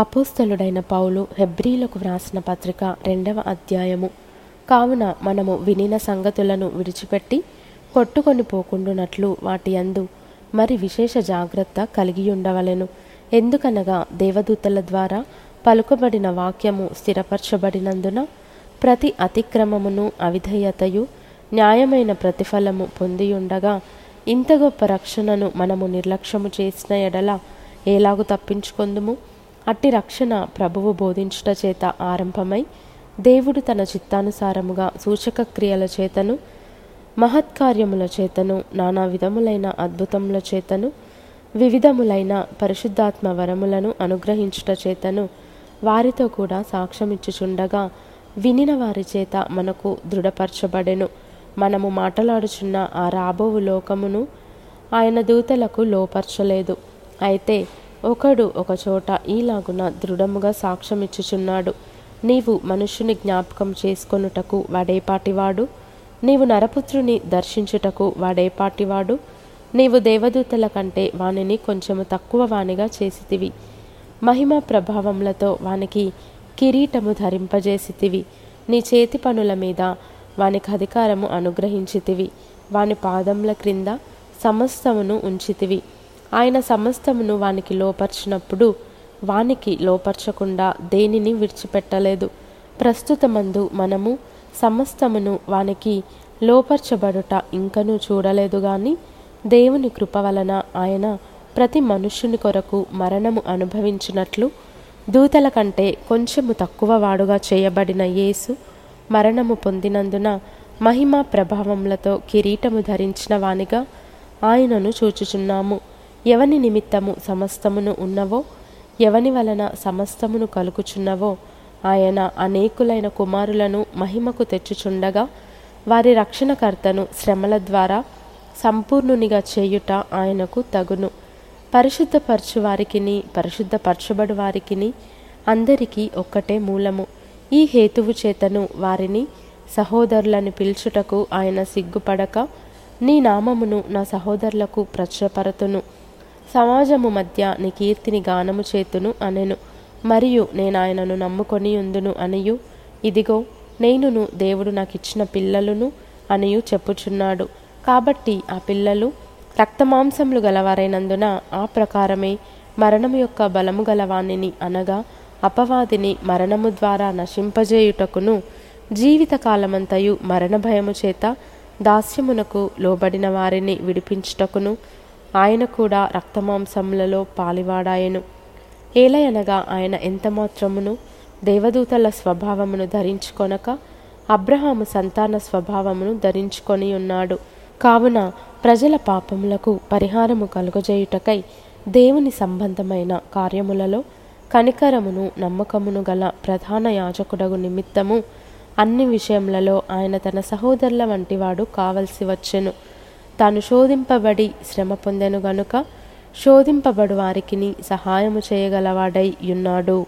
అపోస్తలుడైన పౌలు హెబ్రీలకు వ్రాసిన పత్రిక రెండవ అధ్యాయము. కావున మనము వినిన సంగతులను విడిచిపెట్టి కొట్టుకొని పోకుండునట్లు వాటి అందు మరి విశేష జాగ్రత్త కలిగి ఉండవలెను ఎందుకనగా దేవదూతల ద్వారా పలుకబడిన వాక్యము స్థిరపరచబడినందున ప్రతి అతిక్రమమును అవిధేయతయు న్యాయమైన ప్రతిఫలము పొంది ఉండగా ఇంత గొప్ప రక్షణను మనము నిర్లక్ష్యము చేసిన ఎడల ఎలాగు తప్పించుకొందుము? అట్టి రక్షణ ప్రభువు బోధించుట చేత ఆరంభమై దేవుడు తన చిత్తానుసారముగా సూచక క్రియల చేతను మహత్కార్యముల చేతను నానా విధములైన అద్భుతముల చేతను వివిధములైన పరిశుద్ధాత్మ వరములను అనుగ్రహించుట చేతను వారితో కూడా సాక్ష్యమిచ్చుచుండగా వినిన వారి చేత మనకు దృఢపరచబడెను. మనము మాటలాడుచున్న ఆ రాబోవు లోకమును ఆయన దూతలకు లోపరచలేదు. అయితే ఒకడు ఒకచోట ఈలాగున దృఢముగా సాక్ష్యమిచ్చుచున్నాడు. నీవు మనుష్యుని జ్ఞాపకం చేసుకొనుటకు వాడేపాటివాడు? నీవు నరపుత్రుని దర్శించుటకు వాడేపాటివాడు? నీవు దేవదూతల కంటే వానిని కొంచెము తక్కువ వానిగా చేసితివి. మహిమ ప్రభావములతో వానికి కిరీటము ధరింపజేసితివి. నీ చేతి పనుల మీద వానికి అధికారము అనుగ్రహించితివి. వాని పాదముల క్రింద సమస్తమును ఉంచితివి. ఆయన సమస్తమును వానికి లోపర్చినప్పుడు వానికి లోపర్చకుండా దేనిని విడిచిపెట్టలేదు. ప్రస్తుతమందు మనము సమస్తమును వానికి లోపర్చబడుట ఇంకనూ చూడలేదు గాని దేవుని కృప వలన ఆయన ప్రతి మనుష్యుని కొరకు మరణము అనుభవించినట్లు దూతల కంటే కొంచెము తక్కువ వాడుగా చేయబడిన యేసు మరణము పొందినందున మహిమ ప్రభావములతో కిరీటము ధరించిన వానిగా ఆయనను చూచుచున్నాము. ఎవని నిమిత్తము సమస్తమును ఉన్నవో ఎవని వలన సమస్తమును కలుగుచున్నవో ఆయన అనేకులైన కుమారులను మహిమకు తెచ్చుచుండగా వారి రక్షణకర్తను శ్రమల ద్వారా సంపూర్ణునిగా చేయుట ఆయనకు తగును. పరిశుద్ధపరచు వారికిని పరిశుద్ధపరచబడు వారికిని అందరికీ ఒక్కటే మూలము. ఈ హేతువు చేతను వారిని సహోదరులను పిలుచుటకు ఆయన సిగ్గుపడక నీ నామమును నా సహోదరులకు ప్రచురపరతును. సమాజము మధ్య నీ కీర్తిని గానము చేతును అనెను. మరియు నేను ఆయనను నమ్ముకొని ఉందును అనియు. ఇదిగో నేనును దేవుడు నాకిచ్చిన పిల్లలను అనియు చెప్పుచున్నాడు. కాబట్టి ఆ పిల్లలు రక్తమాంసములు గలవారైనందున ఆ ప్రకారమే మరణము యొక్క బలము గలవాణిని అనగా అపవాదిని మరణము ద్వారా నశింపజేయుటకును. జీవితకాలమంతయు మరణ భయము చేత దాస్యమునకు లోబడిన వారిని విడిపించుటకును. ఆయన కూడా రక్తమాంసములలో పాలివాడాయను. ఏలయనగా ఆయన ఎంతమాత్రమును దేవదూతల స్వభావమును ధరించుకొనక అబ్రహాము సంతాన స్వభావమును ధరించుకొని ఉన్నాడు. కావున ప్రజల పాపములకు పరిహారము కలుగజేయుటకై దేవుని సంబంధమైన కార్యములలో కనికరమును నమ్మకమును గల ప్రధాన యాజకుడగు నిమిత్తము అన్ని విషయములలో ఆయన తన సహోదరుల వంటివాడు కావలసి వచ్చెను. తాను శోధింపబడి శ్రమ పొందెను గనుక శోధింపబడు వారికిని సహాయము చేయగలవాడై ఉన్నాడు